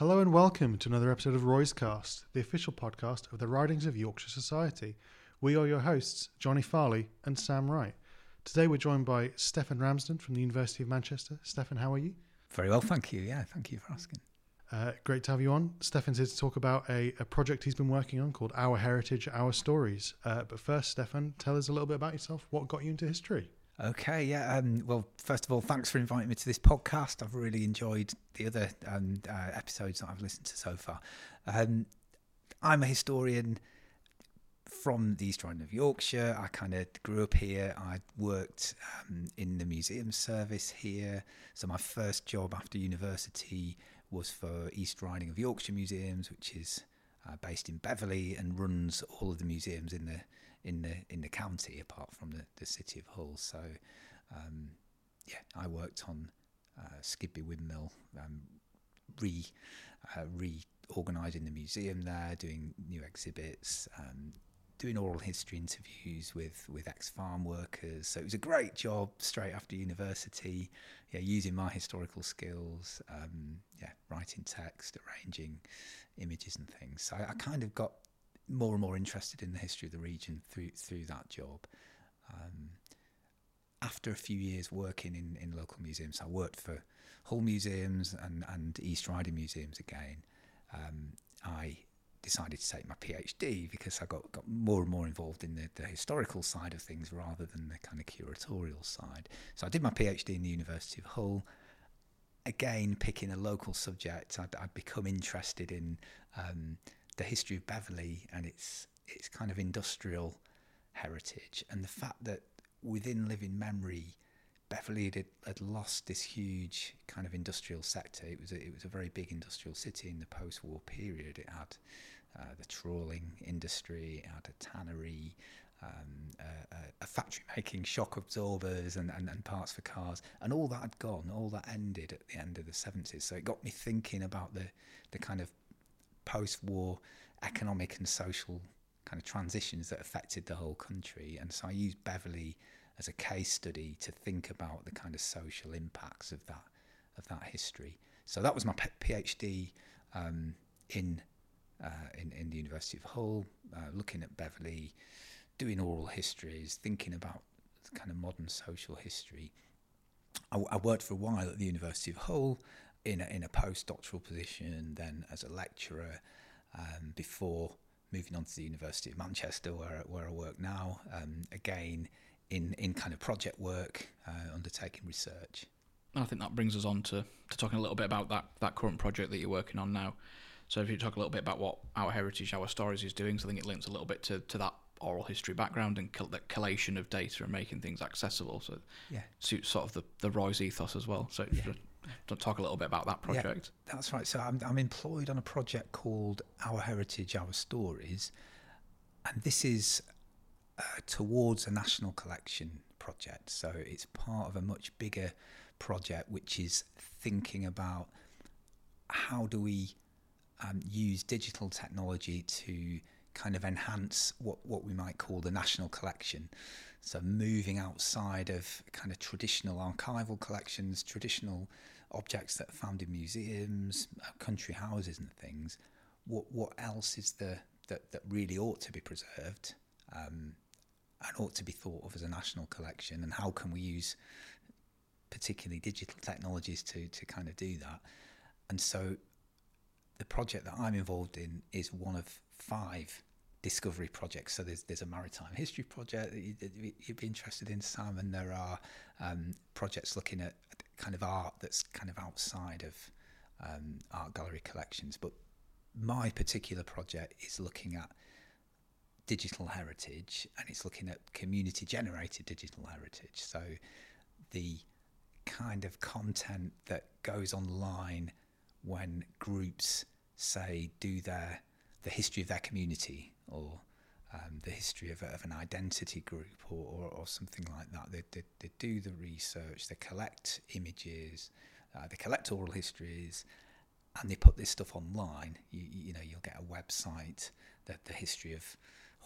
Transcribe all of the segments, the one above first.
Hello and welcome to another episode of ROYS Cast, the official podcast of the Ridings of Yorkshire Society. We are your hosts, Jonny Farley and Sam Wright. Today we're joined by Stefan Ramsden from the University of Manchester. Stefan, how are you? Very well, thank you. Yeah, thank you for asking. Uh, great to have you on. Stefan's here to talk about a, a, project he's been working on called Our Heritage, Our Stories. Uh, but first, Stefan, tell us a little bit about yourself. What got you into history? Okay, yeah. Um, well, first of all, thanks for inviting me to this podcast. I've really enjoyed the other um, uh, episodes that I've listened to so far. Um, I'm a historian from the East Riding of Yorkshire. I kind of grew up here. I worked um, in the museum service here. So my first job after university was for East Riding of Yorkshire Museums, which is uh, based in Beverley and runs all of the museums in the in the in the county, apart from the, the city of Hull. So, um, yeah, I worked on uh, Skidby Windmill, um, re uh, reorganising the museum there, doing new exhibits, um, doing oral history interviews with with ex farm workers. So it was a great job straight after university. Yeah, using my historical skills. Um, yeah, writing text, arranging images and things. So I, I kind of got more and more interested in the history of the region through through that job. Um, after a few years working in, in local museums, I worked for Hull Museums and, and East Riding Museums again. Um, I decided to take my PhD because I got, got more and more involved in the, the historical side of things rather than the kind of curatorial side. So I did my PhD in the University of Hull. Again, picking a local subject, I'd, I'd become interested in um, the history of Beverley and its its kind of industrial heritage, and the fact that within living memory, Beverley had, had lost this huge kind of industrial sector. It was a, it was a very big industrial city in the post-war period. It had uh, the trawling industry, it had a tannery, um, a, a, factory making shock absorbers and, and, and, parts for cars, and all that had gone. All that ended at the end of the 70s. So it got me thinking about the the kind of post-war economic and social kind of transitions that affected the whole country. And so I used Beverley as a case study to think about the kind of social impacts of that of that history. So that was my PhD um, in, uh, in in the University of Hull, uh, looking at Beverley, doing oral histories, thinking about kind of modern social history. I, I worked for a while at the University of Hull in a, in a postdoctoral position, then as a lecturer, um, before moving on to the University of Manchester, where where I work now. Um, again, in in kind of project work, uh, undertaking research. I think that brings us on to, to talking a little bit about that that current project that you're working on now. So if you talk a little bit about what our heritage, our stories is doing, so I think it links a little bit to, to that oral history background and col- the collation of data and making things accessible. So yeah, suits sort of the, the ROYS ethos as well. So yeah to talk a little bit about that project. Yeah, that's right. So I'm, I'm employed on a project called Our Heritage, Our Stories, and this is uh, towards a national collection project. So it's part of a much bigger project, which is thinking about how do we um, use digital technology to kind of enhance what, what we might call the national collection. So moving outside of kind of traditional archival collections, traditional objects that are found in museums, uh, country houses, and things. What what else is there that that really ought to be preserved um, and ought to be thought of as a national collection? And how can we use particularly digital technologies to to kind of do that? And so, the project that I'm involved in is one of five discovery projects. So there's there's a maritime history project that you'd, you'd be interested in, Sam, and there are um, projects looking at kind of art that's kind of outside of um, art gallery collections. But my particular project is looking at digital heritage and it's looking at community generated digital heritage. So the kind of content that goes online when groups say do their the history of their community or um, the history of, of, an identity group or, or, or something like that. They, they, they, do the research, they collect images, uh, they collect oral histories, and they put this stuff online. You, you know, you'll get a website that the history of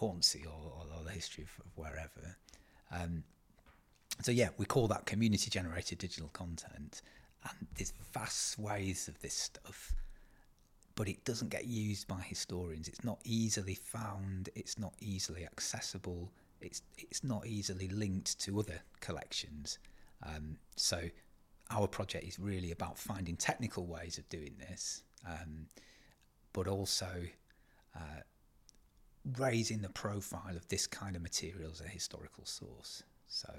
Hornsea or, or the history of, wherever. Um, so yeah, we call that community-generated digital content, and there's vast swathes of this stuff but it doesn't get used by historians. It's not easily found. It's not easily accessible. It's it's not easily linked to other collections. Um, so our project is really about finding technical ways of doing this, um, but also uh, raising the profile of this kind of material as a historical source. So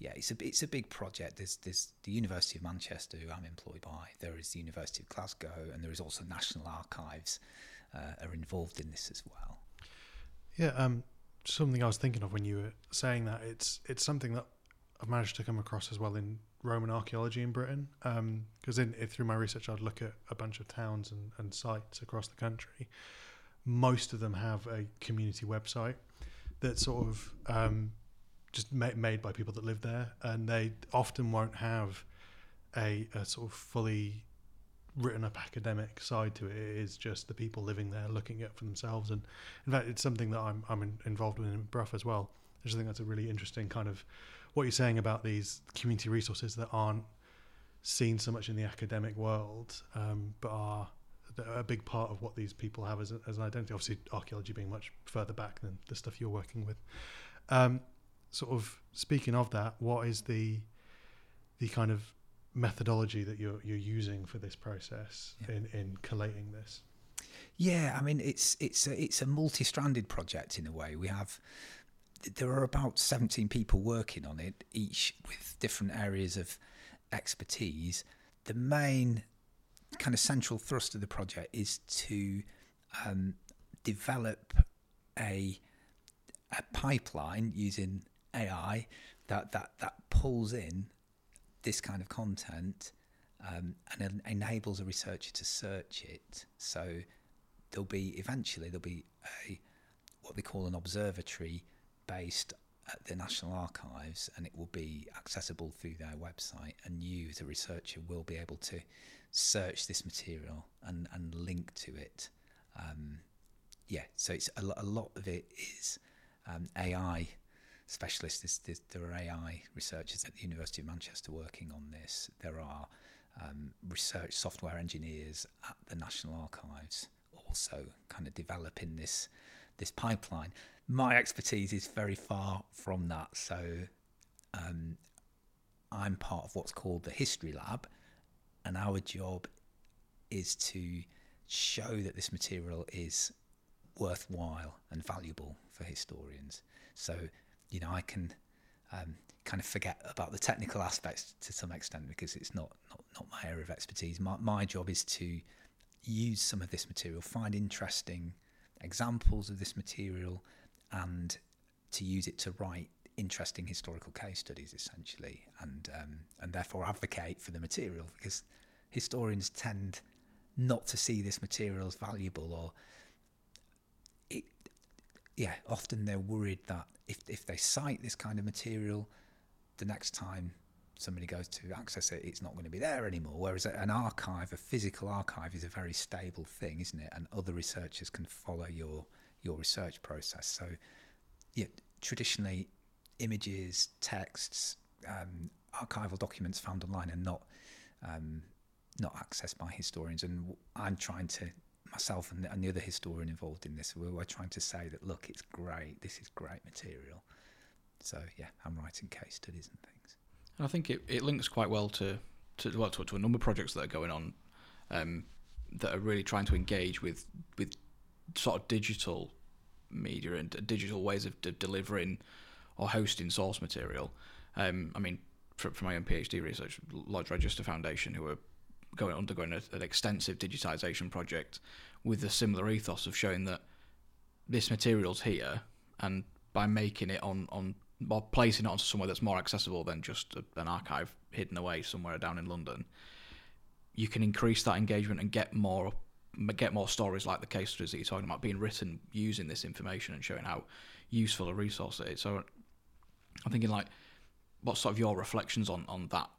yeah, it's a it's a big project. There's there's the University of Manchester, who I'm employed by. There is the University of Glasgow, and there is also National Archives uh, are involved in this as well. Yeah, um, something I was thinking of when you were saying that it's it's something that I've managed to come across as well in Roman archaeology in Britain. Because um, through my research, I'd look at a bunch of towns and, and sites across the country. Most of them have a community website that sort of um, just ma- made by people that live there, and they often won't have a, a sort of fully written up academic side to it. It is just the people living there looking at for themselves, and in fact, it's something that I'm I'm in, involved with in Brough as well. I just think that's a really interesting kind of what you're saying about these community resources that aren't seen so much in the academic world, um, but are a big part of what these people have as, a, as an identity. Obviously, archaeology being much further back than the stuff you're working with. Um, sort of speaking of that, what is the the kind of methodology that you're you're using for this process yeah. in in collating this? Yeah, I mean it's it's a, it's a multi-stranded project in a way. We have there are about 17 people working on it, each with different areas of expertise. The main kind of central thrust of the project is to um, develop a a pipeline using AI that that that pulls in this kind of content um, and enables a researcher to search it. So there'll be eventually there'll be a what they call an observatory based at the National Archives, and it will be accessible through their website. And you, as a researcher, will be able to search this material and and link to it. Um, yeah, so it's a, a lot of it is um, AI specialists. There are AI researchers at the University of Manchester working on this. There are um, research software engineers at the National Archives also kind of developing this this pipeline. My expertise is very far from that, so um, I'm part of what's called the History Lab, and our job is to show that this material is worthwhile and valuable for historians. So you know, I can um, kind of forget about the technical aspects to some extent because it's not not, not my area of expertise. My, my job is to use some of this material, find interesting examples of this material, and to use it to write interesting historical case studies, essentially, and um, and therefore advocate for the material because historians tend not to see this material as valuable or yeah often they're worried that if if they cite this kind of material, the next time somebody goes to access it, it's not going to be there anymore. Whereas an archive, a physical archive, is a very stable thing, isn't it? And other researchers can follow your your research process. So, yeah, traditionally, images, texts, um, archival documents found online are not um, not accessed by historians. And I'm trying to myself and the, and the other historian involved in this, we were trying to say that look, it's great. This is great material. So yeah, I'm writing case studies and things. And I think it, it links quite well to to well to, to a number of projects that are going on um, that are really trying to engage with with sort of digital media and digital ways of de- delivering or hosting source material. Um, I mean, for, for my own PhD research, Lloyd's Register Foundation, who are going undergoing a, an extensive digitization project with a similar ethos of showing that this material's here, and by making it on on placing it onto somewhere that's more accessible than just a, an archive hidden away somewhere down in London, you can increase that engagement and get more get more stories like the case studies that you're talking about being written using this information and showing how useful a resource it is. So I'm thinking like, what's sort of your reflections on on that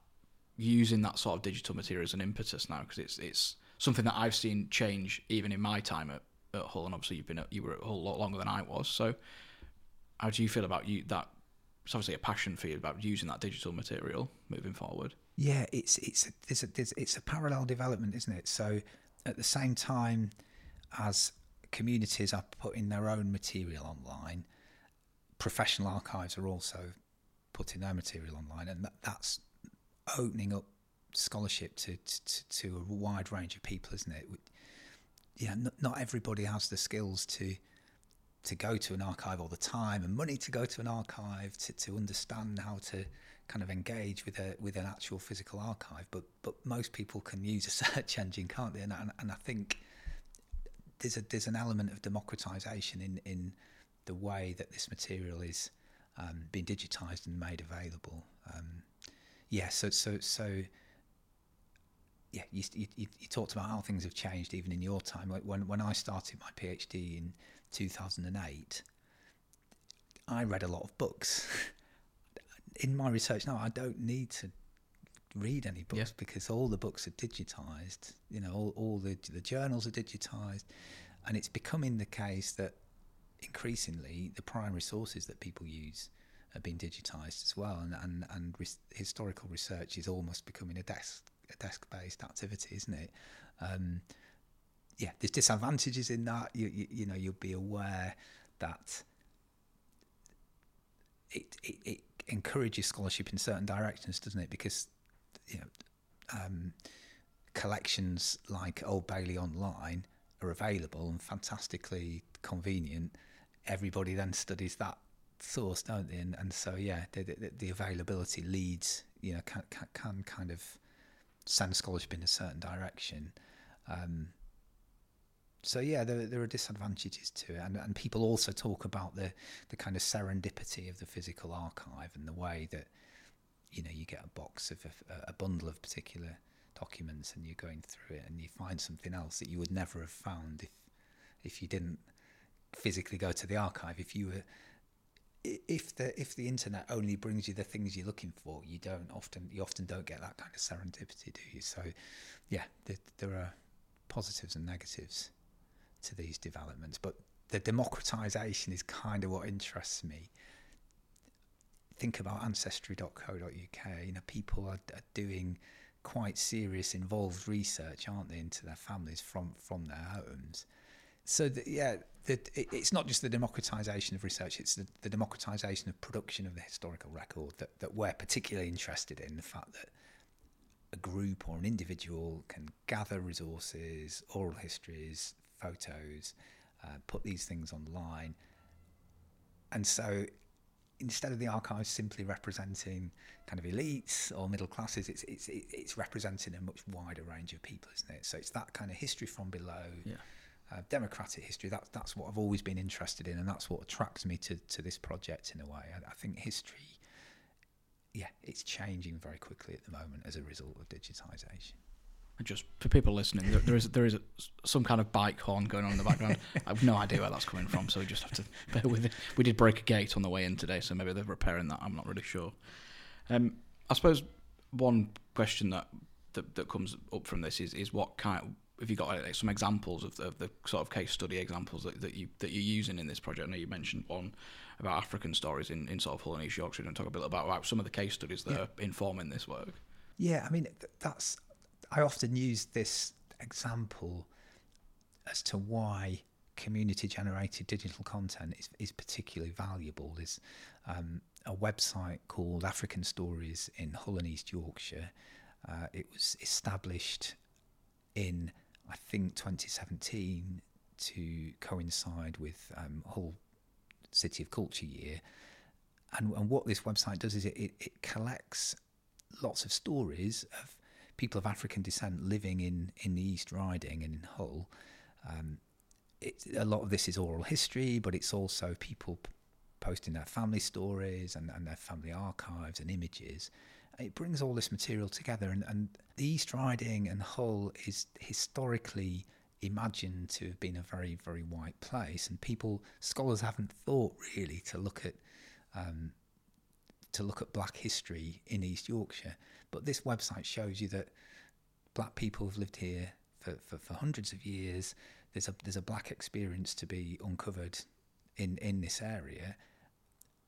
using that sort of digital material as an impetus now because it's it's something that I've seen change even in my time at, at Hull, and obviously you've been at, you were at Hull a lot longer than I was. So, how do you feel about you that? It's obviously a passion for you about using that digital material moving forward. Yeah, it's it's there's a, there's, it's a parallel development, isn't it? So at the same time as communities are putting their own material online, professional archives are also putting their material online, and that, that's opening up scholarship to, to to a wide range of people, isn't it? Yeah, not, not everybody has the skills to to go to an archive all the time and money to go to an archive to, to understand how to kind of engage with a with an actual physical archive. But but most people can use a search engine can't they? And, and, and I think there's a there's an element of democratization in in the way that this material is um, being digitized and made available. Um, yeah so so so yeah you, you you talked about how things have changed even in your time like when when I started my PhD in 2008, I read a lot of books. In my research now, I don't need to read any books yeah. because all the books are digitized. You know, all, all the the journals are digitized, and it's becoming the case that increasingly the primary sources that people use have been digitized as well, and and, and re- historical research is almost becoming a desk a desk based activity, isn't it? Um, yeah, there's disadvantages in that. You, you, you know, you'll be aware that it, it, it encourages scholarship in certain directions, doesn't it? Because you know, um, collections like Old Bailey Online are available and fantastically convenient. Everybody then studies that source, don't they? And, and so yeah, the, the, the availability leads, you know, can, can, can kind of send scholarship in a certain direction. Um, so yeah, there, there are disadvantages to it, and, and people also talk about the the kind of serendipity of the physical archive and the way that you know you get a box of a, a bundle of particular documents and you're going through it and you find something else that you would never have found if if you didn't physically go to the archive. If you were if the if the internet only brings you the things you're looking for, you don't often you often don't get that kind of serendipity, do you? So, yeah, there, there are positives and negatives to these developments. But the democratization is kind of what interests me. Think about ancestry.co.uk. You know, people are, are doing quite serious, involved research, aren't they, into their families from from their homes. So the, yeah, it's not just the democratization of research; it's the, the democratization of production of the historical record that that we're particularly interested in. The fact that a group or an individual can gather resources, oral histories, photos, uh, put these things online. And so instead of the archives simply representing kind of elites or middle classes, it's, it's, it's representing a much wider range of people, isn't it? So it's that kind of history from below. Yeah. Uh, democratic history. That's that's what I've always been interested in, and that's what attracts me to, to this project in a way. I, I think history, yeah, it's changing very quickly at the moment as a result of digitisation just for people listening, there, there is there is a, some kind of bike horn going on in the background. I have no idea where that's coming from, so we just have to bear with it. We did break a gate on the way in today, so maybe they're repairing that. I'm not really sure. Um, I suppose one question that, that that comes up from this is is what kind. Have you got like, some examples of the, of the, sort of case study examples that, that you that you're using in this project? I know you mentioned one about African stories in, in sort of Hull and East Yorkshire, and talk a bit about, about some of the case studies that yeah. are informing this work. Yeah, I mean that's I often use this example as to why community generated digital content is, is particularly valuable. There's um, a website called African Stories in Hull and East Yorkshire. Uh, it was established in, I think, 2017 to coincide with um, Hull City of Culture Year. And, and what this website does is it, it, it collects lots of stories of people of African descent living in, in the East Riding and in Hull. Um, it, a lot of this is oral history, but it's also people p- posting their family stories and, and their family archives and images. It brings all this material together, and, and the East Riding and Hull is historically imagined to have been a very, very white place, and people, scholars haven't thought really to look at um, to look at black history in East Yorkshire. But this website shows you that black people have lived here for, for, for hundreds of years. There's a there's a black experience to be uncovered in, in this area,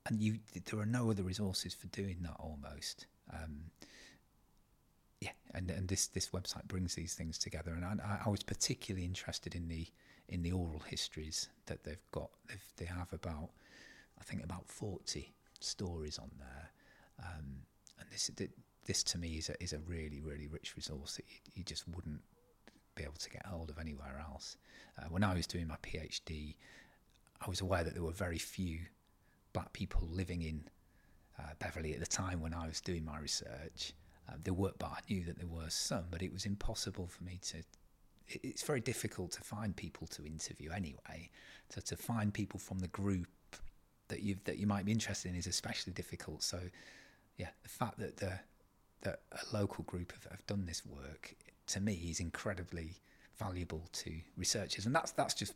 and you there are no other resources for doing that almost. Um, yeah, and and this this website brings these things together, and I, I was particularly interested in the in the oral histories that they've got. They've, they have about, I think, about forty stories on there, um, and this this to me is a, is a really really rich resource that you, you just wouldn't be able to get hold of anywhere else. Uh, when I was doing my PhD, I was aware that there were very few black people living in uh, Beverley at the time when I was doing my research. Um, there were, but I knew that there were some, but it was impossible for me to. It, it's very difficult to find people to interview anyway. So to find people from the group that you that you might be interested in is especially difficult. So, yeah, the fact that the that a local group have, have done this work to me is incredibly valuable to researchers, and that's that's just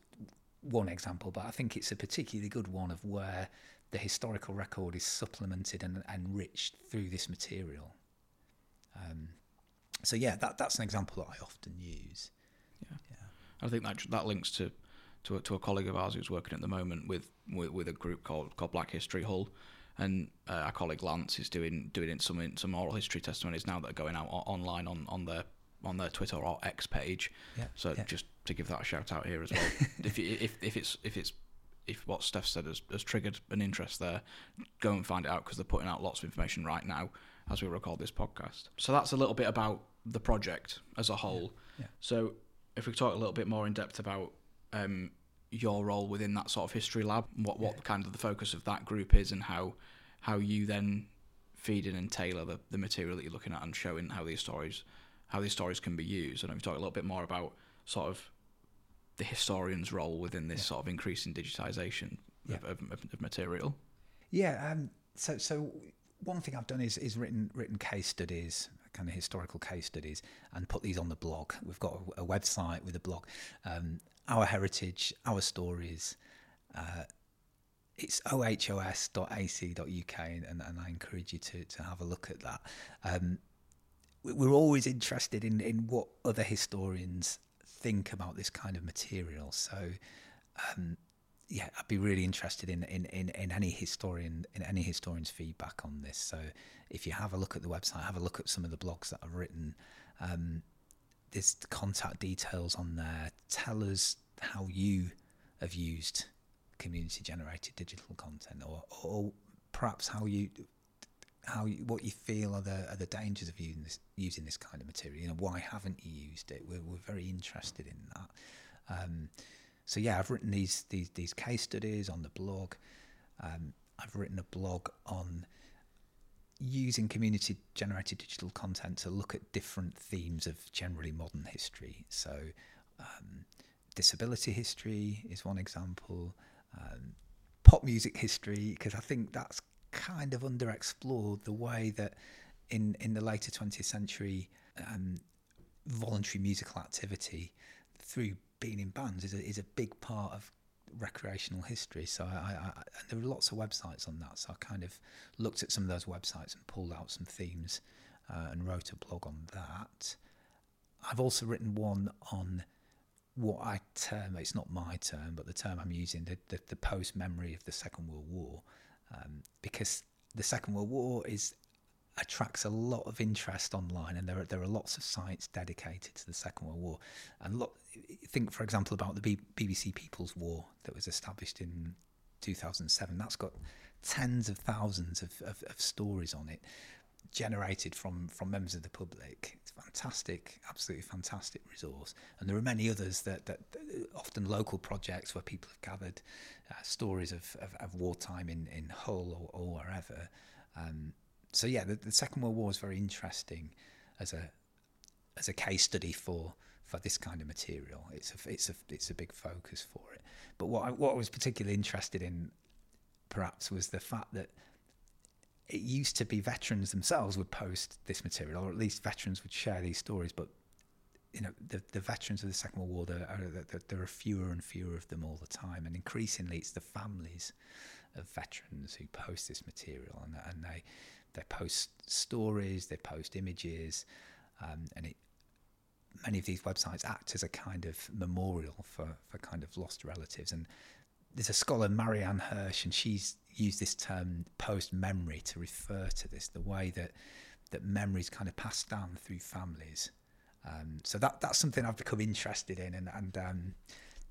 one example. But I think it's a particularly good one of where the historical record is supplemented and enriched through this material. Um, so yeah, that that's an example that I often use. Yeah, yeah. I think that that links to to a, to a colleague of ours who's working at the moment with with, with a group called called Black History Hull, and uh, our colleague Lance is doing doing some some oral history testimonies now that are going out online on on their on their Twitter or X page. Yeah, so yeah. just to give that a shout out here as well. if if if it's if it's if what Stef said has, has triggered an interest there, go and find it out because they're putting out lots of information right now as we record this podcast. So that's a little bit about the project as a whole. Yeah. Yeah. So if we talk a little bit more in depth about um, your role within that sort of history lab, what what Yeah. kind of the focus of that group is, and how how you then feed in and tailor the, the material that you're looking at and showing how these stories how these stories can be used. And if we talk a little bit more about sort of the historian's role within this Yeah. sort of increasing digitization Yeah. of, of, of material. Yeah. Um, so so one thing I've done is is written written case studies, kind of historical case studies, and put these on the blog. We've got a, a website with a blog, um, our heritage, our stories. Uh, it's ohos.ac.uk, and, and I encourage you to, to have a look at that. Um, we- we're always interested in, in what other historians think about this kind of material. So, um, yeah, I'd be really interested in, in, in, in any historian in any historian's feedback on this. So, if you have a look at the website, have a look at some of the blogs that I've written. Um, there's contact details on there. Tell us how you have used community generated digital content, or, or perhaps how you how you, what you feel are the are the dangers of using this using this kind of material. You know, why haven't you used it? We're we're very interested in that. Um, so yeah, I've written these these these case studies on the blog. Um, I've written a blog on using community generated digital content to look at different themes of generally modern history. So, um, disability history is one example, um, pop music history, because I think that's kind of underexplored the way that in, in the later 20th century, um, voluntary musical activity through being in bands is a, is a big part of recreational history. So I, I, I, there are lots of websites on that. So I kind of looked at some of those websites and pulled out some themes uh, and wrote a blog on that. I've also written one on what I term, it's not my term, but the term I'm using, the, the, the post memory of the Second World War, um, because the Second World War is attracts a lot of interest online, and there are there are lots of sites dedicated to the Second World War. And think, for example, about the B- BBC People's War that was established in 2007. That's got tens of thousands of, of, of stories on it, generated from from members of the public. It's fantastic, absolutely fantastic resource. And there are many others that that often local projects where people have gathered uh, stories of, of, of wartime in in Hull or, or wherever. Um, so yeah, the, the Second World War is very interesting as a as a case study for for this kind of material. It's a it's a it's a big focus for it. But what I, what I was particularly interested in, perhaps, was the fact that it used to be veterans themselves would post this material, or at least veterans would share these stories. But you know, the the veterans of the Second World War, there are, there, are fewer and fewer of them all the time, and increasingly, it's the families of veterans who post this material, and and they they post stories, they post images, um, and it, many of these websites act as a kind of memorial for, for kind of lost relatives. And there's a scholar, Marianne Hirsch, and she's used this term post memory to refer to this the way that that memories kind of passed down through families. Um, so that that's something I've become interested in, and and um,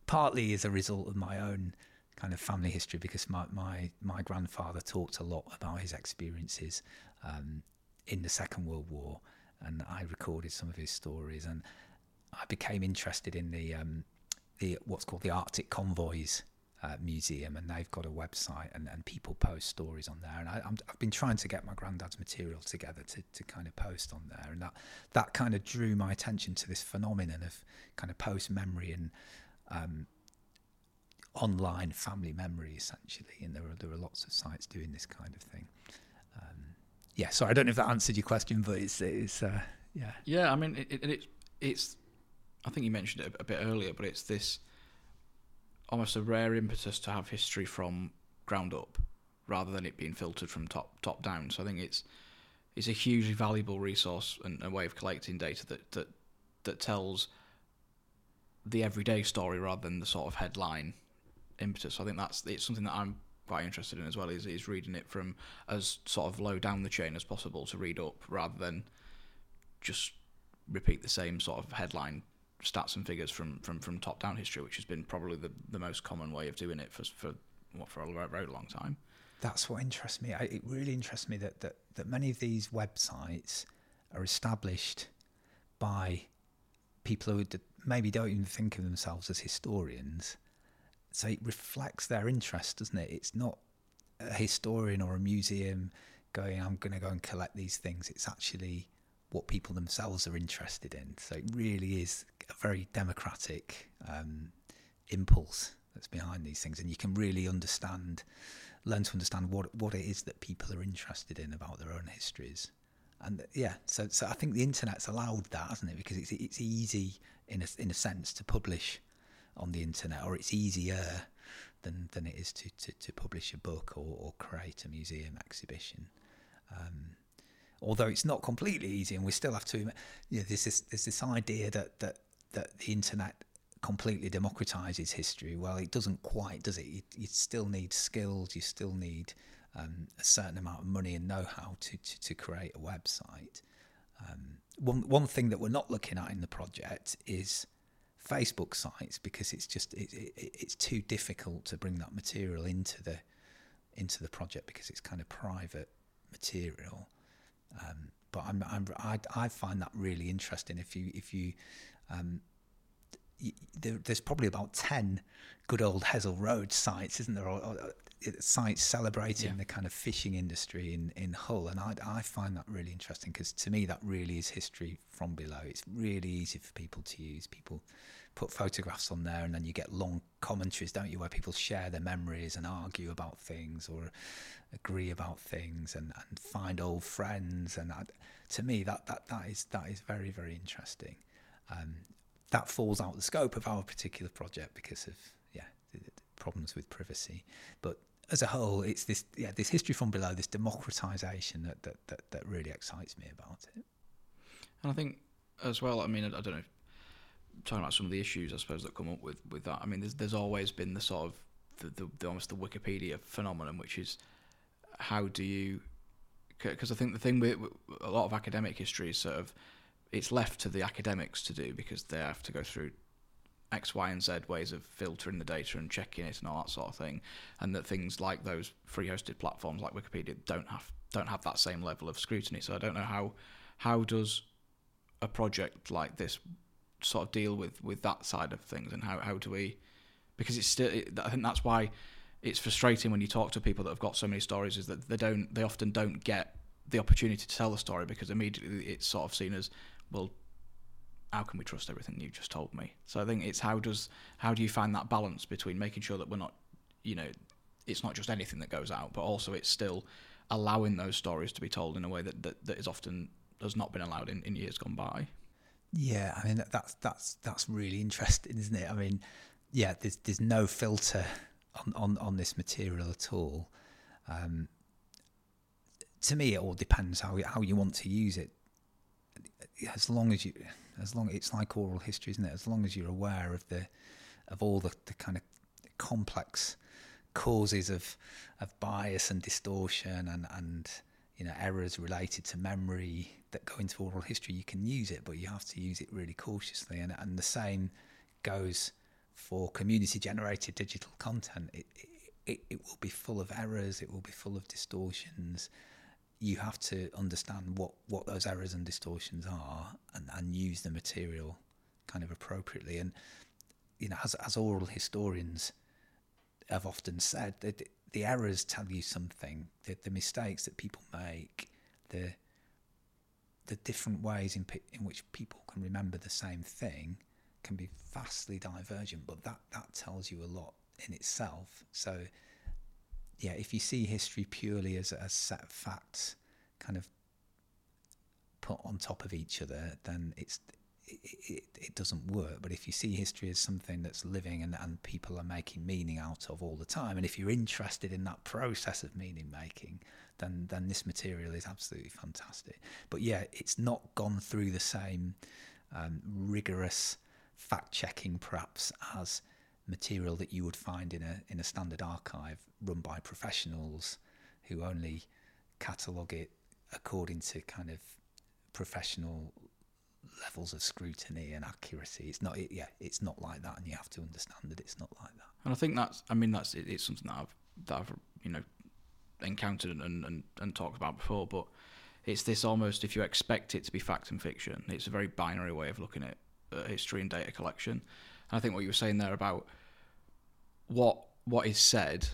partly as a result of my own kind of family history, because my my my grandfather talked a lot about his experiences um, in the Second World War, and I recorded some of his stories, and I became interested in the um, the what's called the Arctic Convoys uh, museum, and they've got a website, and, and people post stories on there. And I, have been trying to get my granddad's material together to, to kind of post on there, and that that kind of drew my attention to this phenomenon of kind of post memory and um, online family memory, essentially. And there are there are lots of sites doing this kind of thing. Um, yeah, so I don't know if that answered your question, but it's it's uh, yeah. Yeah, I mean, it, it, it's it's. I think you mentioned it a bit earlier, but it's this almost a rare impetus to have history from ground up rather than it being filtered from top top down. So I think it's it's a hugely valuable resource and a way of collecting data that that that tells the everyday story rather than the sort of headline impetus. So I think that's it's something that I'm quite interested in as well. Is is reading it from as sort of low down the chain as possible to read up rather than just repeat the same sort of headline stats and figures from, from, from top down history, which has been probably the, the most common way of doing it for for what for a very, long time. That's what interests me. I, it really interests me that, that that many of these websites are established by people who maybe don't even think of themselves as historians. So it reflects their interest, doesn't it? It's not a historian or a museum going, I'm going to go and collect these things. It's actually what people themselves are interested in. So it really is a very democratic um, impulse that's behind these things, and you can really understand, learn to understand what what it is that people are interested in about their own histories. And yeah, so so I think the internet's allowed that, hasn't it? Because it's it's easy in a in a sense to publish on the internet, or it's easier than than it is to to, to publish a book or, or create a museum exhibition. Um, although it's not completely easy, and we still have to. You know, there's this there's this idea that that that the internet completely democratizes history. Well, it doesn't quite, does it? You, you still need skills. You still need um, a certain amount of money and know-how to to, to create a website. Um, one one thing that we're not looking at in the project is Facebook sites because it's just it, it, it's too difficult to bring that material into the into the project because it's kind of private material. Um, but I'm, I'm, I, I find that really interesting. If you if you, um, there, there's probably about ten good old Hessle Road sites, isn't there? Or, or, sites celebrating yeah. the kind of fishing industry in, in Hull, and I, I find that really interesting because to me that really is history from below. It's really easy for people to use. People put photographs on there, and then you get long commentaries, don't you, where people share their memories and argue about things or agree about things and, and find old friends. And to me, that, that that is that is very very interesting. Um, that falls out the scope of our particular project because of yeah problems with privacy, but as a whole, it's this yeah this history from below, this democratization that that, that, that really excites me about it. And I think as well, I mean, I, I don't know, talking about some of the issues I suppose that come up with with that. I mean, there's there's always been the sort of the, the, the almost the Wikipedia phenomenon, which is how do you because I think the thing with a lot of academic history is sort of it's left to the academics to do because they have to go through X, Y, and Z ways of filtering the data and checking it and all that sort of thing, and that things like those free-hosted platforms like Wikipedia don't have don't have that same level of scrutiny. So I don't know how how does a project like this sort of deal with with that side of things, and how how do we because it's still I think that's why it's frustrating when you talk to people that have got so many stories is that they don't they often don't get the opportunity to tell the story because immediately it's sort of seen as well how can we trust everything you've just told me? So i think it's how does how do you find that balance between making sure that we're not you know it's not just anything that goes out but also it's still allowing those stories to be told in a way that that, that is often has not been allowed in, in years gone by yeah i mean that's that's that's really interesting isn't it i mean yeah there's there's no filter on, on, on this material at all. Um, to me, it all depends how how you want to use it. As long as you, as long it's like oral history, isn't it? As long as you're aware of the of all the, the kind of complex causes of of bias and distortion and and you know errors related to memory that go into oral history. You can use it, but you have to use it really cautiously. And and the same goes for community generated digital content. It, it it will be full of errors. It will be full of distortions. You have to understand what, what those errors and distortions are and, and use the material kind of appropriately. And you know, as as oral historians have often said, that the errors tell you something. The, the mistakes that people make, the the different ways in in which people can remember the same thing, can be vastly divergent. But that that tells you a lot in itself. So, yeah, if you see history purely as a set of facts, kind of put on top of each other, then it's it, it, it, doesn't work. But if you see history as something that's living and, and people are making meaning out of all the time, and if you're interested in that process of meaning making, then then this material is absolutely fantastic. But yeah, it's not gone through the same um, rigorous fact checking, perhaps, as material that you would find in a in a standard archive run by professionals who only catalogue it according to kind of professional levels of scrutiny and accuracy. It's not, it, yeah, it's not like that, and you have to understand that it's not like that. And I think that's, I mean, that's it, it's something that I've that I've you know encountered and, and and talked about before, but it's this almost if you expect it to be fact and fiction, it's a very binary way of looking at uh, history and data collection. And I think what you were saying there about what what is said,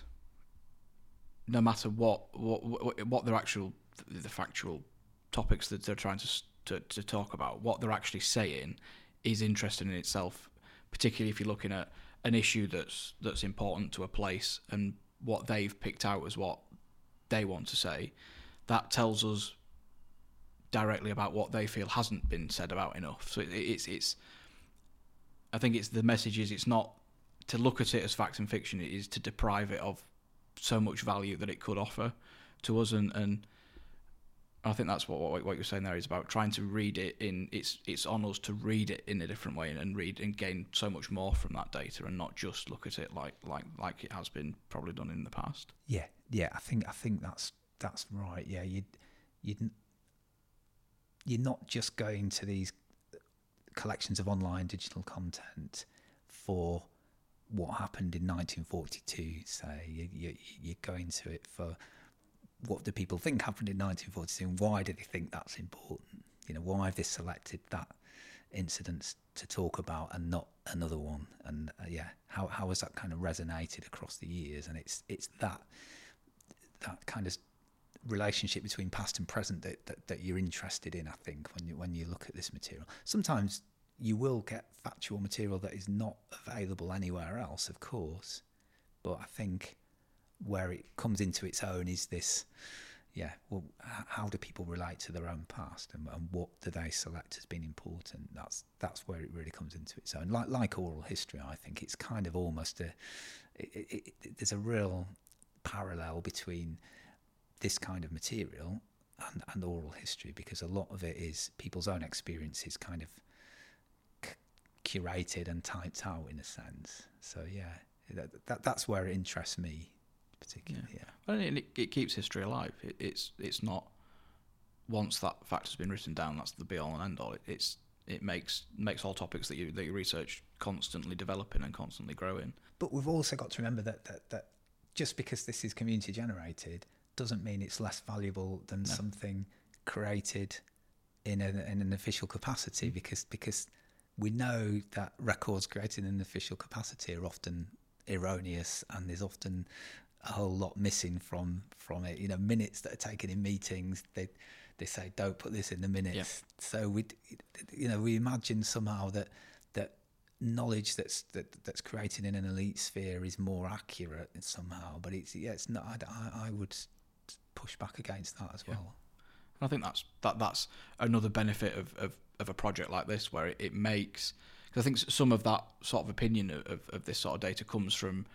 no matter what what what, what their actual the factual topics that they're trying to to, to talk about. What they're actually saying is interesting in itself, particularly if you're looking at an issue that's that's important to a place and what they've picked out as what they want to say. That tells us directly about what they feel hasn't been said about enough. So it, it's it's. I think it's the message is it's not to look at it as fact and fiction. It is to deprive it of so much value that it could offer to us and and I think that's what, what what you're saying there is about trying to read it in. It's it's on us to read it in a different way and read and gain so much more from that data and not just look at it like like like it has been probably done in the past. Yeah, yeah. I think I think that's that's right. Yeah, you you you're not just going to these collections of online digital content for what happened in 1942. Say you, you you're going to it for what do people think happened in 1942 and why do they think that's important? You know, why have they selected that incident to talk about and not another one? And uh, yeah, how how has that kind of resonated across the years? And it's it's that that kind of relationship between past and present that, that, that you're interested in. I think when you when you look at this material, sometimes you will get factual material that is not available anywhere else, of course. But I think where it comes into its own is this yeah well how do people relate to their own past and, and, what do they select as being important? That's that's where it really comes into its own. Like like oral history i think it's kind of almost a it, it, it, there's a real parallel between this kind of material and, and oral history because a lot of it is people's own experiences kind of c- curated and typed out in a sense. So yeah that, that that's where it interests me particularly. Yeah, yeah. and it, it, keeps history alive. It, it's it's not once that fact has been written down, that's the be all and end all. It, it's it makes makes all topics that you that you research constantly developing and constantly growing. But we've also got to remember that that, that just because this is community generated doesn't mean it's less valuable than no. something created in, a, in an official capacity because because we know that records created in an official capacity are often erroneous and there's often a whole lot missing from from it. You know, minutes that are taken in meetings, they they say don't put this in the minutes. Yep. So we, you know, we imagine somehow that that knowledge that's that that's created in an elite sphere is more accurate somehow. But it's yeah, it's not. I, I would push back against that as yeah. well. I think that's that that's another benefit of of, of a project like this, where it, it makes. Because I think some of that sort of opinion of, of this sort of data comes from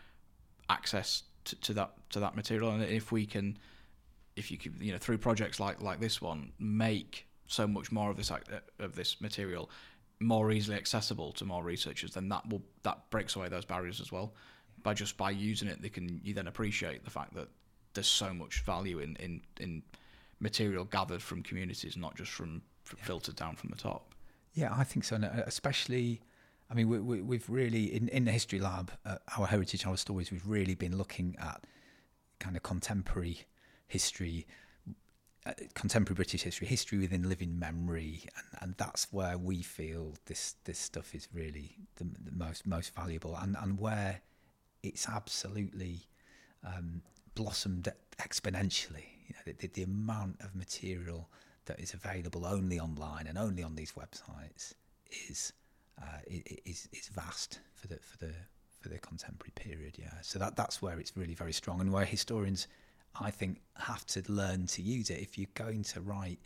access to, to that to that material. And if we can, if you can, you know, through projects like like this one, make so much more of this act of this material more easily accessible to more researchers, then that will that breaks away those barriers as well. By just by using it, they can you then appreciate the fact that there's so much value in in in material gathered from communities, not just from, from filtered down from the top. Yeah, I think so, and uh, especially. I mean, we, we, we've really in, in the history lab, uh, our heritage, our stories. We've really been looking at kind of contemporary history, uh, contemporary British history, history within living memory, and, and that's where we feel this this stuff is really the, the most most valuable, and and where it's absolutely um, blossomed exponentially. You know, the, the amount of material that is available only online and only on these websites is uh, is is vast for the for the for the contemporary period. Yeah, so that that's where it's really very strong, and where historians, I think, have to learn to use it. If you're going to write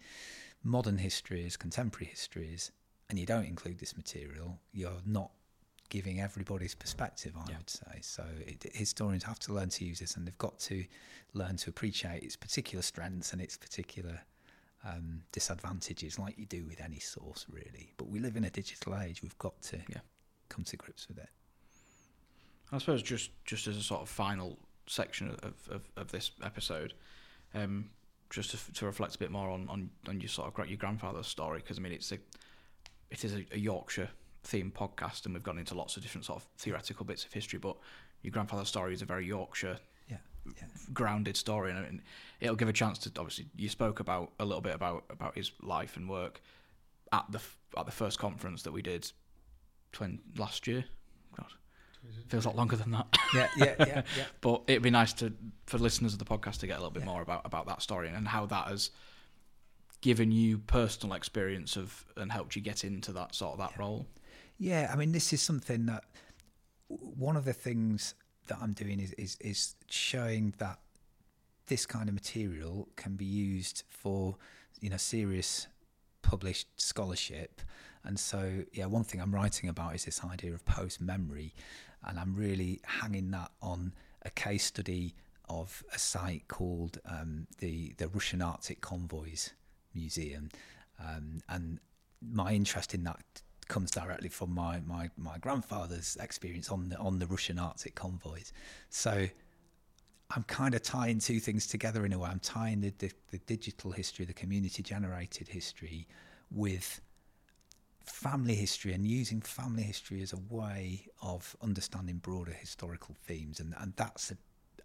modern histories, contemporary histories, and you don't include this material, you're not giving everybody's perspective. I Yeah. would say so. It, historians have to learn to use this, and they've got to learn to appreciate its particular strengths and its particular um, disadvantages, like you do with any source, really. But we live in a digital age; we've got to Yeah. come to grips with it. I suppose just just as a sort of final section of, of, of this episode, um, just to, to reflect a bit more on, on, on your sort of your grandfather's story, because I mean it's a it is a, a Yorkshire themed podcast, and we've gone into lots of different sort of theoretical bits of history, but your grandfather's story is a very Yorkshire Yeah, yeah. grounded story, and, and it'll give a chance to obviously you spoke about a little bit about about his life and work at the at the first conference that we did, twen- last year. God, feels a lot longer than that. yeah, yeah, yeah, yeah. But it'd be nice to for listeners of the podcast to get a little bit Yeah. more about about that story and how that has given you personal experience of and helped you get into that sort of that role. Yeah, I mean, this is something that one of the things that I'm doing is is, is showing that this kind of material can be used for you know serious published scholarship. And so, yeah, one thing I'm writing about is this idea of post memory, and I'm really hanging that on a case study of a site called um, the the Russian Arctic Convoys Museum, um, and my interest in that comes directly from my, my, my grandfather's experience on the on the Russian Arctic convoys. So I'm kind of tying two things together in a way. I'm tying the, the, the digital history, the community generated history, with family history and using family history as a way of understanding broader historical themes. And, and that's a,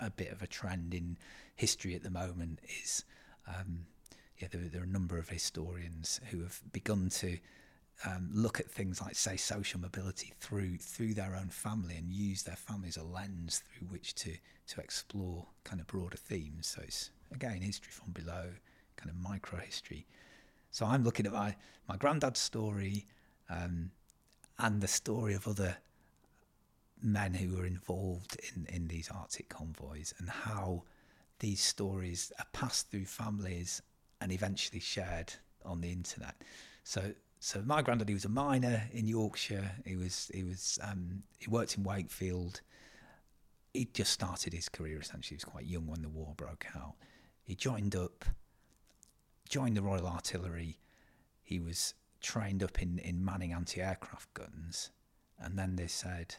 a bit of a trend in history at the moment is um, yeah, there, there are a number of historians who have begun to um, look at things like, say, social mobility through through their own family and use their family as a lens through which to to explore kind of broader themes. So it's again history from below, kind of micro history. So I'm looking at my my granddad's story, um, and the story of other men who were involved in in these Arctic convoys and how these stories are passed through families and eventually shared on the internet. So so my granddad he was a miner in Yorkshire. He was he was um, he worked in Wakefield. He just started his career essentially. He was quite young when the war broke out. He joined up, joined the Royal Artillery. He was trained up in, in manning anti-aircraft guns, and then they said,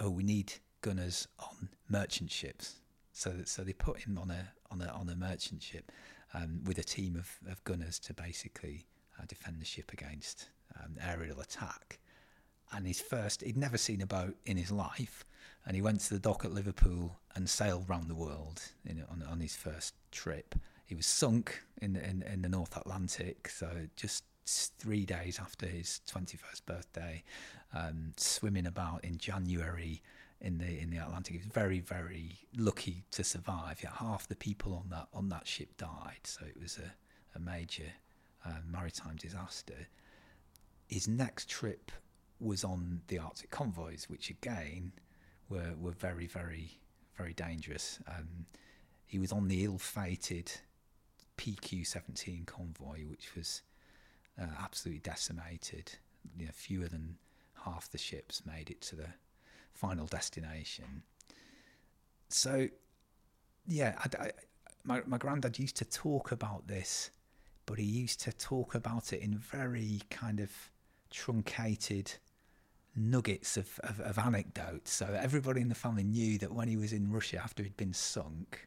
"Oh, we need gunners on merchant ships." So so they put him on a on a on a merchant ship um, with a team of, of gunners to basically uh, defend the ship against um, aerial attack. And his first, he'd never seen a boat in his life, and he went to the dock at Liverpool and sailed round the world in, on, on his first trip. He was sunk in the, in, in the North Atlantic, so just three days after his 21st birthday, um, swimming about in January in the in the Atlantic. He was very very lucky to survive. Yeah, half the people on that on that ship died, so it was a, a major uh, maritime disaster. His next trip was on the Arctic convoys, which again were were very very very dangerous. Um, he was on the ill-fated PQ-17 convoy, which was uh, absolutely decimated. You know, fewer than half the ships made it to the final destination. So, yeah, I, I, my my granddad used to talk about this, but he used to talk about it in very kind of truncated nuggets of, of, of anecdotes. So everybody in the family knew that when he was in Russia after he'd been sunk,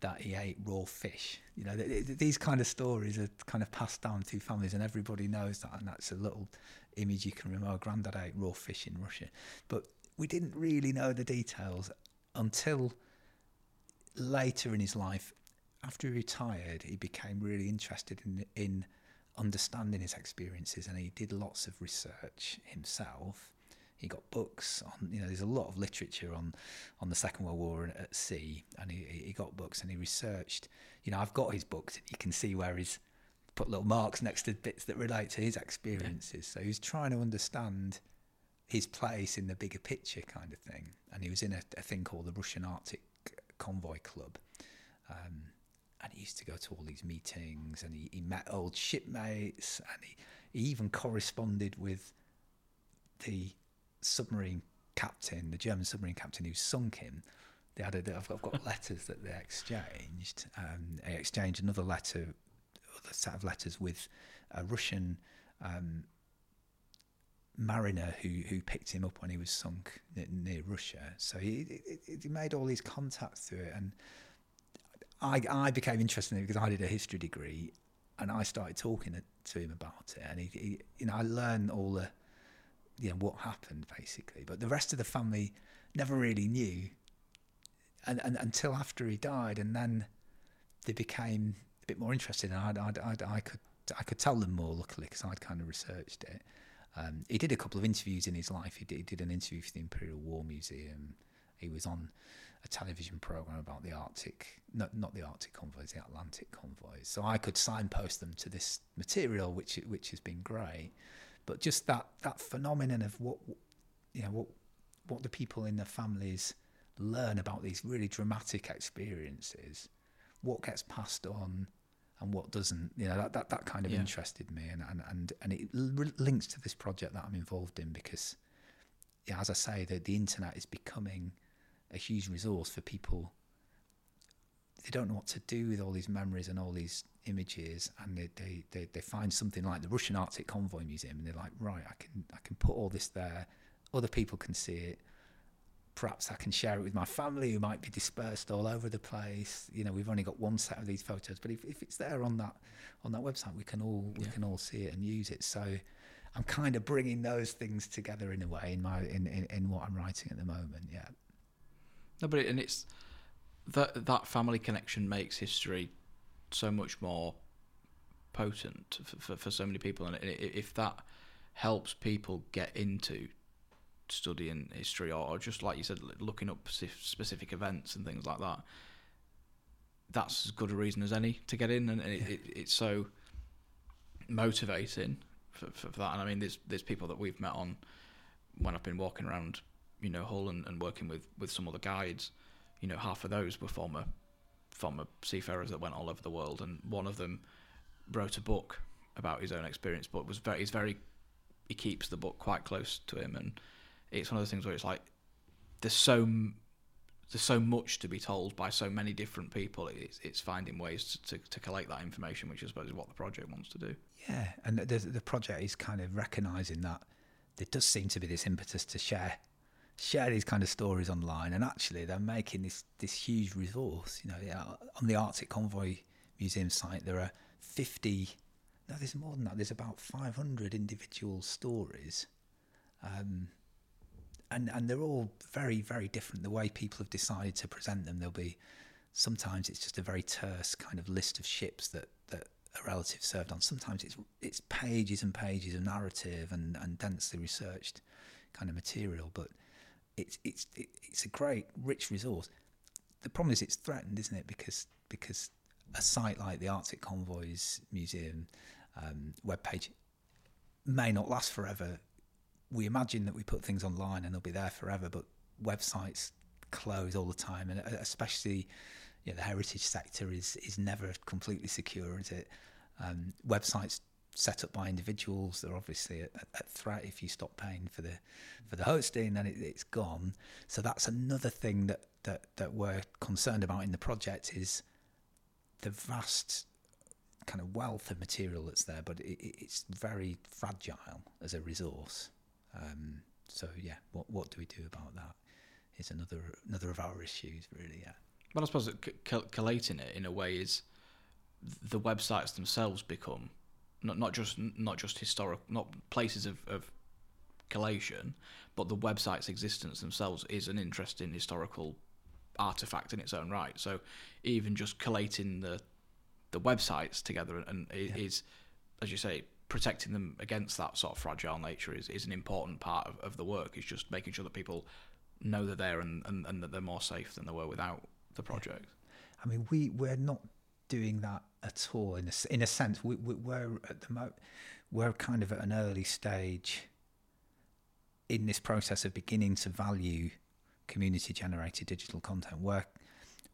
that he ate raw fish. You know, th- th- these kind of stories are kind of passed down through families, and everybody knows that, and that's a little image you can remember. Oh, Granddad ate raw fish in Russia, but we didn't really know the details until later in his life. After he retired, he became really interested in in understanding his experiences, and he did lots of research himself. He got books on, you know, there's a lot of literature on on the Second World War at sea, and he, he got books and he researched. You know, I've got his books. and You can see where he's put little marks next to bits that relate to his experiences. So he's trying to understand his place in the bigger picture, kind of thing. And he was in a, a thing called the Russian Arctic Convoy Club. Um, and he used to go to all these meetings and he, he met old shipmates and he, he even corresponded with the submarine captain, the German submarine captain who sunk him. They had a, I've, got, I've got letters that they exchanged. Um, they exchanged another letter, other set of letters with a Russian um, mariner who who picked him up when he was sunk near, near Russia. So he, he, he made all these contacts through it, and I I became interested in it because I did a history degree, and I started talking to him about it, and he, he you know I learned all the you know what happened basically, but the rest of the family never really knew, and, and until after he died, and then they became a bit more interested, and I I I, could I could tell them more luckily because I'd kind of researched it. Um, he did a couple of interviews in his life. He did, he did an interview for the Imperial War Museum. He was on a television program about the Arctic, not not the Arctic convoys, the Atlantic convoys. So I could signpost them to this material, which which has been great. But just that that phenomenon of what you know what what the people in the families learn about these really dramatic experiences, what gets passed on and what doesn't. You know that that, that kind of Yeah. interested me, and and and, and it links to this project that I'm involved in because, yeah, as I say, the the internet is becoming a huge resource for people. They don't know what to do with all these memories and all these images, and they, they, they, they find something like the Russian Arctic Convoy Museum, and they're like, right, I can I can put all this there. Other people can see it. Perhaps I can share it with my family who might be dispersed all over the place. You know, we've only got one set of these photos, but if, if it's there on that on that website, we can all we Yeah. can all see it and use it. So I'm kind of bringing those things together in a way in my in, in, in what I'm writing at the moment. Yeah. No, but it, and it's that that family connection makes history so much more potent for, for, for so many people, and if that helps people get into studying history or, or just like you said, looking up specific events and things like that, that's as good a reason as any to get in, and it, it, it's so motivating for, for, for that. And I mean, there's there's people that we've met on when I've been walking around, you know, Hull and, and working with, with some other guides. You know, half of those were former former seafarers that went all over the world, and one of them wrote a book about his own experience. But was very he's very he keeps the book quite close to him, and it's one of those things where it's like there's so there's so much to be told by so many different people. It's it's finding ways to, to, to collect that information, which I suppose is what the project wants to do. Yeah, and the, the project is kind of recognising that there does seem to be this impetus to share share these kind of stories online, and actually they're making this this huge resource. You know, on the Arctic Convoy Museum site, there are fifty. No, there's more than that. There's about five hundred individual stories, um, and and they're all very very different. The way people have decided to present them, there'll be sometimes it's just a very terse kind of list of ships that that a relative served on. Sometimes it's it's pages and pages of narrative and, and densely researched kind of material, but it's it's it's a great rich resource. The problem is it's threatened, isn't it? Because because a site like the Arctic Convoys Museum um, webpage may not last forever. We imagine that we put things online and they'll be there forever, but websites close all the time, and uh, especially you know, the heritage sector is is never completely secure, is it? Um, websites set up by individuals they're obviously at, at threat if you stop paying for the for the hosting and it, it's gone. So that's another thing that, that that we're concerned about in the project is the vast kind of wealth of material that's there but it, it- it's very fragile as a resource. Um, so yeah what what do we do about that is another another of our issues really yeah. But I suppose collating it in a way is the websites themselves become not not just not just historic not places of, of collation, but the website's existence themselves is an interesting historical artifact in its own right. So even just collating the the websites together and Yeah. is, as you say, protecting them against that sort of fragile nature is, is an important part of, of the work. Is just making sure that people know they're there and, and, and that they're more safe than they were without the project. I mean, we we're not doing that at all. In a in a sense, we, we we're at the mo- we're kind of at an early stage in this process of beginning to value community generated digital content. We're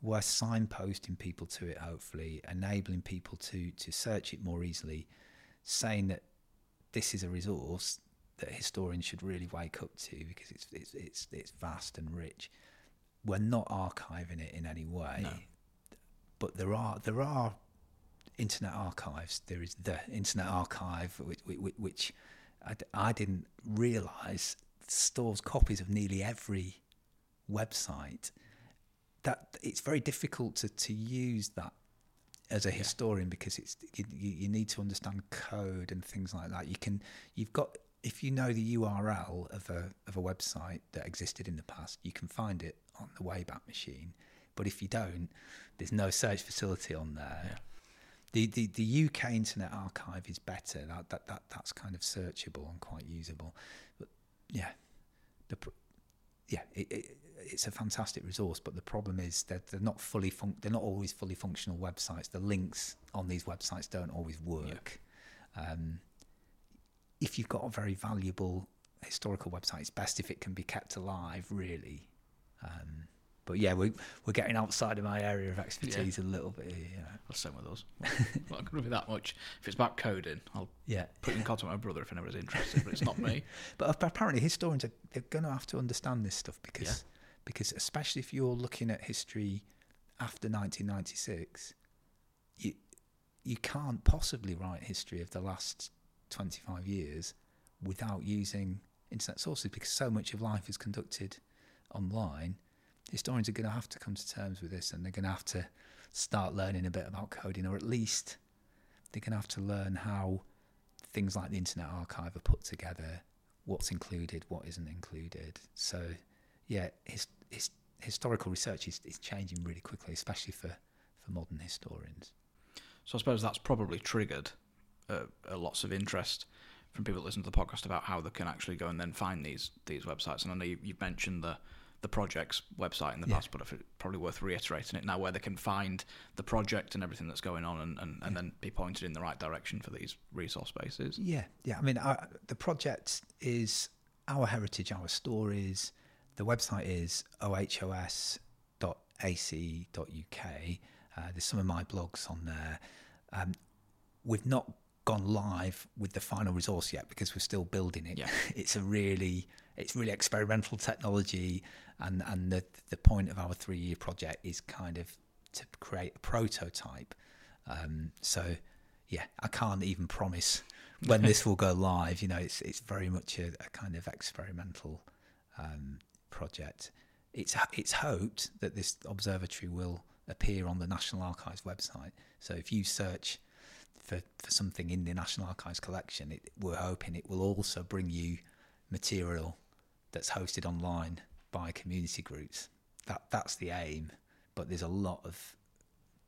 we're signposting people to it, hopefully enabling people to to search it more easily, saying that this is a resource that historians should really wake up to because it's it's it's, it's vast and rich. We're not archiving it in any way No. But there are there are internet archives. There is the Internet Archive, which, which, which I, I didn't realise stores copies of nearly every website. That it's very difficult to, to use that as a historian because it's you, you, you need to understand code and things like that. You can you've got if you know the URL of a of a website that existed in the past, you can find it on the Wayback Machine. But if you don't, there's no search facility on there. Yeah. The, the the UK Internet Archive is better. That that, that that's kind of searchable and quite usable. But yeah, the pr- yeah it, it, it's a fantastic resource. But the problem is that they're not fully fun- they're not always fully functional websites. The links on these websites don't always work. Um, if you've got a very valuable historical website, it's best if it can be kept alive. Really. Um, but yeah, we, we're getting outside of my area of expertise a little bit here. Yeah. Well, same with us. Well, going to be that much. If it's about coding, I'll yeah. put you in contact with my brother if anybody's interested, but it's not me. But apparently, historians are they're going to have to understand this stuff because because especially if you're looking at history after 1996, you you can't possibly write history of the last 25 years without using internet sources because so much of life is conducted online. Historians are going to have to come to terms with this, and they're going to have to start learning a bit about coding, or at least they're going to have to learn how things like the Internet Archive are put together, what's included, what isn't included. So, yeah, his, his, historical research is, is changing really quickly, especially for, for modern historians. So I suppose that's probably triggered uh, lots of interest from people that listen to the podcast about how they can actually go and then find these these websites. And I know you, you've mentioned the the project's website in the Yeah. past, but it's probably worth reiterating it now, where they can find the project and everything that's going on, and, and, and then be pointed in the right direction for these resource bases. Yeah, yeah. I mean, our, the project is our heritage, our stories. The website is ohos.ac.uk. Uh, there's some of my blogs on there. Um, we've not gone live with the final resource yet because we're still building it. Yeah. It's a really, it's really experimental technology, and and the the point of our three year project is kind of to create a prototype. Um, so yeah, I can't even promise when this will go live. You know, it's it's very much a, a kind of experimental um, project. It's it's hoped that this observatory will appear on the National Archives website. So if you search for, for something in the National Archives collection, it, we're hoping it will also bring you material that's hosted online by community groups. That that's the aim, but there's a lot of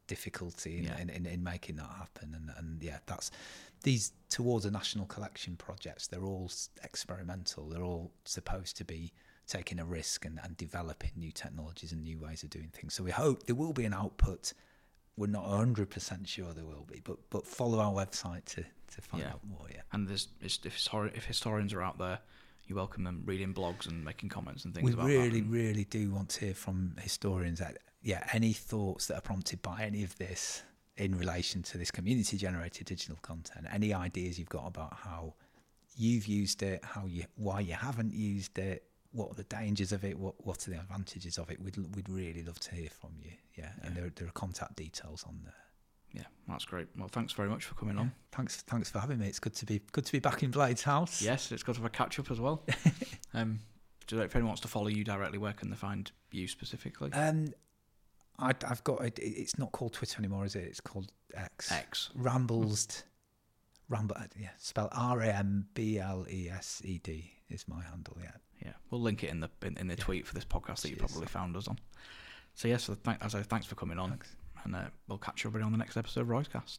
difficulty in, Yeah. in, in, in making that happen. And, and yeah, that's these towards a national collection projects. They're all experimental. They're all supposed to be taking a risk and, and developing new technologies and new ways of doing things. So we hope there will be an output. We're not 100% sure there will be, but but follow our website to, to find Yeah. out more. Yeah. And there's if, if historians are out there, you welcome them reading blogs and making comments and things we about really, really do want to hear from historians. That yeah, any thoughts that are prompted by any of this in relation to this community-generated digital content, any ideas you've got about how you've used it, how you, why you haven't used it, what are the dangers of it, what what are the advantages of it? We'd we'd really love to hear from you. Yeah, and there there are contact details on there. Yeah, that's great. Well, thanks very much for coming on. Thanks, thanks for having me. It's good to be good to be back in Blade's house. Yes, it's good to have a catch up as well. um, so if anyone wants to follow you directly, where can they find you specifically? Um, I, I've got it, it's not called Twitter anymore, is it? It's called X. X. Rambles. Ramble. uh, Yeah, spell R A M B L E S E D is my handle. Yeah. Yeah, we'll link it in the in, in the Yeah. tweet for this podcast that you probably found us on. So yes, so thank, as I thanks for coming on, Thanks. And uh, we'll catch everybody on the next episode of Roycast.